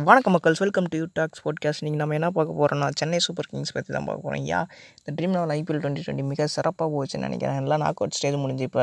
வணக்கம் மக்கள்ஸ் welcome to you talks podcast நீங்கள் நம்ம என்ன பார்க்க போகிறோம்னா சென்னை சூப்பர் கிங்ஸ் பற்றி தான் பார்க்க போகிறோம் யா இந்த dream level IPL twenty twenty மிக சிறப்பாக போச்சுன்னு நினைக்கிறேன். எல்லாம் நாக் அவுட் ஸ்டேஜ் முடிஞ்சு இப்போ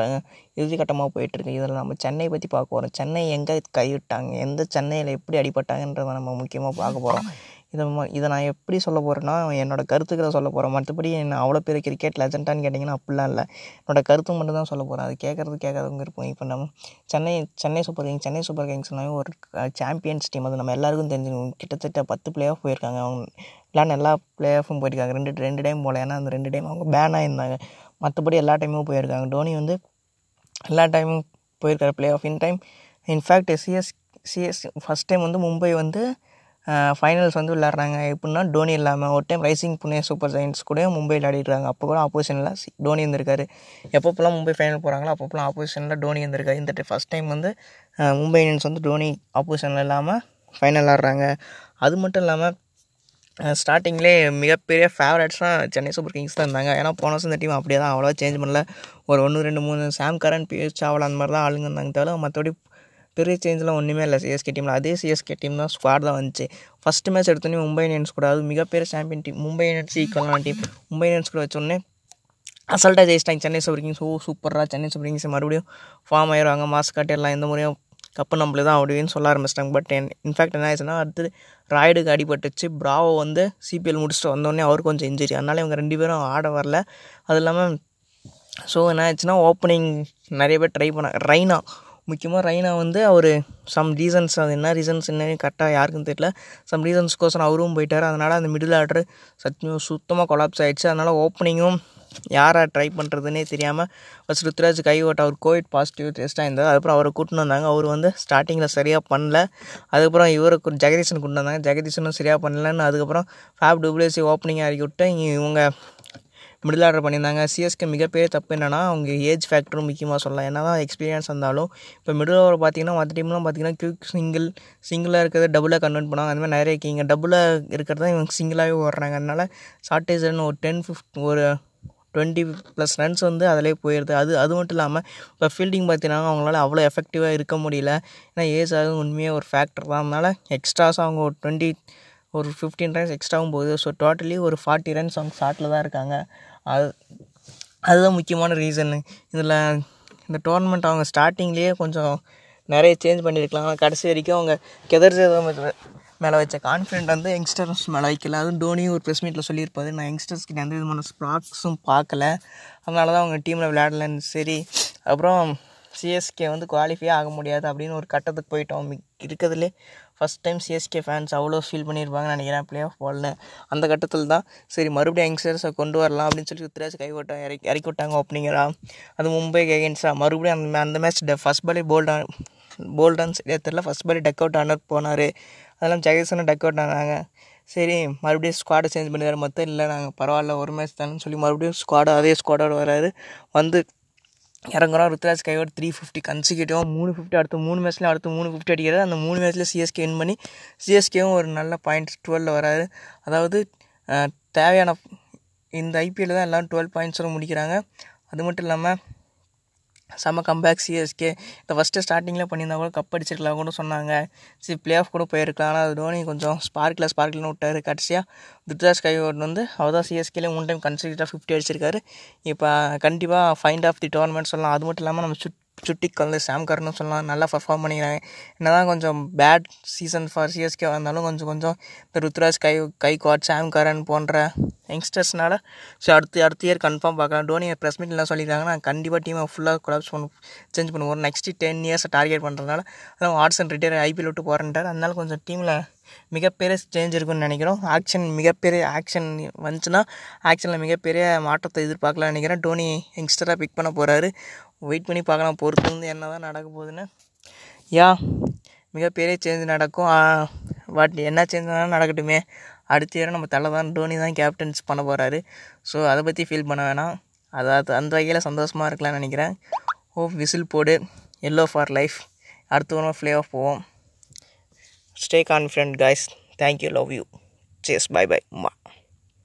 இறுதிக்கட்டமாக போயிட்டுருக்கு. இதில் நம்ம சென்னை பற்றி பார்க்க போகிறோம் சென்னை எங்கே கைவிட்டாங்க? எந்த சென்னையில் எப்படி அடிபட்டாங்கன்றதை நம்ம முக்கியமாக பார்க்க போகிறோம் இதை இதை நான் எப்படி சொல்ல போகிறேன்னா என்னோடய கருத்துக்களை சொல்ல போகிறேன் மற்றபடி என்ன அவ்வளோ பெரிய கிரிக்கெட் லெஜெண்டான்னு கேட்டிங்கன்னா அப்படிலாம் இல்லை. என்னோட கருத்து மட்டும் தான் சொல்ல போகிறேன் அது கேட்குறது கேட்காதவங்க இருப்போம். இப்போ நம்ம Chennai Chennai super kings Chennai super கிங்ஸ்னாவே ஒரு சாம்பியன்ஸ் டீம் அது நம்ம எல்லாருக்கும் தெரிஞ்சுக்கணும் கிட்டத்தட்ட பத்து பிளே ஆஃப் போயிருக்காங்க. அவங்க பிளான் எல்லா பிளே ஆஃபும் போயிருக்காங்க. ரெண்டு ரெண்டு டைம் போல. ஏன்னா அந்த ரெண்டு டைம் அவங்க பேனாக இருந்தாங்க மற்றபடி எல்லா டைமும் போயிருக்காங்க. டோனி வந்து எல்லா டைமும் போயிருக்காரு. Play off in time in fact CS CS first time வந்து மும்பை வந்து ஃபைனல்ஸ் வந்து விளாட்றாங்க எப்படின்னா டோனி இல்லாமல் ஒரு time rising Pune super giants கூட மும்பை விளையாடிருக்காங்க அப்போ கூட ஆப்போசிஷனில் டோனி இருந்திருக்காரு. எப்பப்போலாம் மும்பை ஃபைனல் போகிறாங்களோ அப்பப்போலாம் ஆப்போசிஷனில் டோனி இருந்திருக்காரு. இந்த டைம் ஃபஸ்ட் டைம் வந்து மும்பை இந்தியன்ஸ் வந்து டோனி ஆப்போசிஷனில் இல்லாமல் ஃபைனல் விளாட்றாங்க அது மட்டும் இல்லாமல் ஸ்டார்டிங்லேயே மிகப்பெரிய ஃபேவரட்ஸ்னால் சென்னை சூப்பர் கிங்ஸ் தான் இருந்தாங்க. ஏன்னா போன வருஷம் இந்த டீம் அப்படியே தான் அவ்வளோவா சேஞ்ச் பண்ணல. ஒரு ஒன்று ரெண்டு மூணு சாம் கரன் பிஎஸ் சாவல் அந்த மாதிரி தான் ஆளுங்க இருந்தாங்க தவிர மற்றபடி பெரிய சேஞ்செலாம் ஒன்றுமே இல்லை. சிஎஸ்கே டீமில் அதே சிஎஸ்கே டீம் தான் ஸ்குவாட் தான் வந்துச்சு. ஃபஸ்ட்டு மேட்ச் எடுத்தோன்னே மும்பை இந்தியன்ஸ் கூட அது மிகப்பெரிய சாம்பியன் டீம் மும்பை இந்தியன்ஸ் ஈக்குவலான டீம் மும்பை இந்தியன்ஸ் கூட வச்சோடனே அசல்ட்டாக ஜெயிச்சிட்டாங்க. சென்னை சூப்பர் கிங்ஸ் ஓ சூப்பராக சென்னை சூப்பர் கிங்ஸ் மறுபடியும் ஃபார்ம் ஆயிடுவாங்க மாஸ் எல்லாம் எந்த முறையும் கப்பு நம்மளே தான் அப்படின்னு சொல்ல ஆரம்பிச்சிட்டாங்க. பட் என் இன்ஃபேக்ட் என்ன ஆயிடுச்சுன்னா அடுத்து ராய்டுக்கு அடிபட்டுச்சு. ப்ராவோ வந்து சிபிஎல் முடிச்சுட்டு வந்தோடனே அவர் கொஞ்சம் இன்ஜுரி அதனால் இவங்க ரெண்டு பேரும் ஆட வரல. அது இல்லாமல் ஸோ என்ன ஆச்சுன்னா ஓப்பனிங் நிறைய பேர் ட்ரை பண்ணாங்க. ரைனா முக்கியமாக ரைனா வந்து அவர் சம் ரீசன்ஸ் அது என்ன ரீசன்ஸ் என்னன்னு கரெக்டாக யாருக்கும் தெரியல. சம் ரீசன்ஸ்க்கோசரம் அவரும் போயிட்டார். அதனால் அந்த மிடில் ஆர்டர் சத்தியம் சுத்தமாக கொலாப்ஸ் ஆகிடுச்சு அதனால் ஓப்பனிங்கும் யாரை ட்ரை பண்ணுறதுனே தெரியாமல் ஃபஸ்ட் ருத்ராஜ் கைவிட்ட அவர் கோவிட் பாசிட்டிவ் டெஸ்ட்டாக இருந்தார் அதுக்கப்புறம் அவரை கூட்டின்னு வந்தாங்க. அவர் வந்து ஸ்டார்டிங்கில் சரியாக பண்ணல. அதுக்கப்புறம் இவரை ஜெகதீஷன் கூட்டு வந்தாங்க. ஜெகதீஷனும் சரியாக பண்ணலன்னு அதுக்கப்புறம் ஃபேப் டூப்ளேசி ஓப்பனிங் இறக்கி விட்டு இவங்க மிடில் ஆர்டர் பண்ணியிருந்தாங்க சிஎஸ்கே மிகப்பெரிய தப்பு என்னென்னா அவங்க ஏஜ் ஃபேக்டரும் முக்கியமாக சொல்லலாம். என்ன தான் எக்ஸ்பீரியன்ஸ் இருந்தாலும் இப்போ மிடில் ஓவர் பார்த்தீங்கன்னா மற்ற டீம்லாம் பார்த்தீங்கன்னா க்யூக் சிங்கிள் சிங்கிளாக இருக்கிறத டபுளாக கன்வெர்ட் பண்ணாங்க அந்தமாதிரி நிறைய இருக்கீங்க டபுளாக இருக்கிறத இவங்க சிங்கிளாகவே ஓடுறாங்க. அதனால் ஷார்ட்டேஜ்னு ஒரு டென் ஃபிஃப்ட் ஒரு டுவெண்ட்டி ப்ளஸ் ரன்ஸ் வந்து அதிலே போயிடுது அது அது மட்டும் இல்லாமல் இப்போ ஃபீல்டிங் பார்த்தீங்கன்னா அவங்களால அவ்வளோ எஃபெக்டிவாக இருக்க முடியல. ஏன்னா ஏஜ் ஆகும் உண்மையாக ஒரு ஃபேக்டர் தான். அதனால் எக்ஸ்ட்ராஸாக அவங்க ஒரு டுவெண்ட்டி ஒரு ஃபிஃப்டீன் ரன்ஸ் எக்ஸ்ட்ராவும் போகுது ஸோ டோட்டலி ஒரு ஃபார்ட்டி ரன்ஸ் அவங்க ஷார்ட்டில் தான் இருக்காங்க. அது அதுதான் முக்கியமான ரீசன்னு இதில் இந்த டோர்னமெண்ட் அவங்க ஸ்டார்டிங்லேயே கொஞ்சம் நிறைய சேஞ்ச் பண்ணியிருக்கலாம். ஆனால் கடைசி வரைக்கும் அவங்க கெதர் மேலே வச்ச கான்ஃபிடென்ட் வந்து யங்ஸ்டர்ஸ் மேலே வைக்கல. அதுவும் டோனியும் ஒரு ப்ரெஸ் மீட்டில் சொல்லியிருப்பாரு நான் யங்ஸ்டர்ஸ்க்கு எந்த விதமான ஸ்ப்ராக்ஸும் பார்க்கல. அதனால தான் அவங்க டீமில் விளையாடலன்னு. சரி அப்புறம் சிஎஸ்கே வந்து குவாலிஃபை ஆக முடியாது அப்படின்னு ஒரு கட்டத்துக்கு போயிட்டோம். இருக்கிறதுலே ஃபஸ்ட் டைம் சிஎஸ்கே ஃபேன்ஸ் அவ்வளோ ஃபீல் பண்ணியிருப்பாங்கன்னு நினைக்கிறேன். ப்ளே ஆஃப் பால்னு அந்த கட்டத்தில் தான் சரி மறுபடியும் யங்ஸ்டர்ஸை கொண்டு வரலாம் அப்படின்னு சொல்லி ருத்ராஜ் கைவிட்டாங்க இறக்கி இறக்கி விட்டாங்க ஓப்பனிங்கரா அது மும்பை அகேன்ஸ்டாக மறுபடியும் அந்த அந்த மேட்ச் ஃபஸ்ட் பாலே போல்ட் போல்டன்ஸ் தெரில ஃபஸ்ட் பாலே டக் அவுட் ஆனர் போனார். அதெல்லாம் ஜெகசனை டக் அவுட் ஆனாங்க. சரி மறுபடியும் ஸ்குவாடை சேஞ்ச் பண்ணிடுறாரு மொத்தம் இல்லை நாங்கள் பரவாயில்ல ஒரு மேட்ச் தானேன்னு சொல்லி மறுபடியும் ஸ்குவாடை அதே ஸ்குவாடோட வராரு. வந்து இறங்குறோம். ருத்ராஜ் கைவோட த்ரீ ஃபிஃப்டி கன்சிக்யூட்டிவாக மூணு ஃபிஃப்டி அடுத்து மூணு மேட்ச்லேயும் அடுத்து மூணு ஃபிஃப்டி அடிக்கிறது. அந்த மூணு மேட்ச்சில் சிஎஸ்கே வின் பண்ணி சிஎஸ்கேவும் ஒரு நல்ல பாயிண்ட்ஸ் டுவெலில் வராது அதாவது தேவையான இந்த ஐபிஎல் தான் எல்லோரும் டுவெல் பாயிண்ட்ஸோட முடிக்கிறாங்க. அது மட்டும் இல்லாமல் செம்ம கம்பேக் சிஎஸ்கே இந்த ஃபஸ்ட்டு ஸ்டார்டிங்கில் பண்ணியிருந்தா கூட கப் அடிச்சிருக்கலாம் கூட சொன்னாங்க. சரி பிளே ஆஃப் கூட போயிருக்கலாம். ஆனால் அது தோனி கொஞ்சம் ஸ்பார்க்கில் ஸ்பார்க்கில்னு விட்டார். கடைசியாக துர்தாஸ் கைவோட் வந்து அவர் தான் சிஎஸ்கேலேயே மூணு டைம் கன்சிக்யூட்டாக ஃபிஃப்டி அடிச்சிருக்காரு. இப்போ கண்டிப்பாக ஃபைண்ட் ஆஃப் தி டோர்னமெண்ட் சொல்லலாம். அது மட்டும் இல்லாமல் நம்ம சுட் சுட்டி கலந்து சாம் கர்னு சொல்லலாம். நல்லா பர்ஃபார்ம் பண்ணிக்கிறாங்க. என்ன தான் கொஞ்சம் பேட் சீசன் ஃபார் சிஎஸ்கே வந்தாலும் கொஞ்சம் கொஞ்சம் இந்த ருத்ராஜ் கை கைக்வாட் சாம் கரன் போன்ற யங்ஸ்டர்ஸ்னால. ஸோ அடுத்து அடுத்த இயர் கன்ஃபார்ம் பார்க்கலாம். டோனி ப்ரெஸ் மீட்லாம் சொல்லியிருக்காங்க. நான் கண்டிப்பாக டீமை ஃபுல்லாக கொலாப்ஸ் பண்ண சேஞ்ச் பண்ணுவோம். நெக்ஸ்ட்டு டென் இயர்ஸை டார்கெட் பண்ணுறதுனால அதான் வாட்ஸன் ரிட்டையர் ஐபிஎல் விட்டு போகிறேன்ட்டார் அதனால கொஞ்சம் டீமில் மிகப்பெரிய சேஞ்ச் இருக்குன்னு நினைக்கிறோம். ஆக்ஷன் மிகப்பெரிய ஆக்ஷன் வந்துச்சுன்னா ஆக்ஷனில் மிகப்பெரிய மாற்றத்தை எதிர்பார்க்கலாம்னு நினைக்கிறேன். டோனி யங்ஸ்டராக பிக் பண்ண போகிறாரு வெயிட் பண்ணி பார்க்கலாம். பொறுத்து வந்து என்ன தான் நடக்க போகுதுன்னு. யா மிகப்பெரிய சேஞ்ச் நடக்கும். வாட் என்ன சேஞ்ச் நடக்கட்டுமே? அடுத்த இயரம் நம்ம தலை தான் டோனி தான் கேப்டன்ஸ் பண்ண போகிறாரு ஸோ அதை பற்றி ஃபீல் பண்ண வேணாம். அதாவது அந்த வகையில் சந்தோஷமாக இருக்கலாம்னு நினைக்கிறேன். ஹோப் விசில் போடு. எல்லோ ஃபார் லைஃப் அடுத்த வாரம் ஃப்ளே ஆஃப் போவோம். Stay confident guys thank you love you chase bye bye மா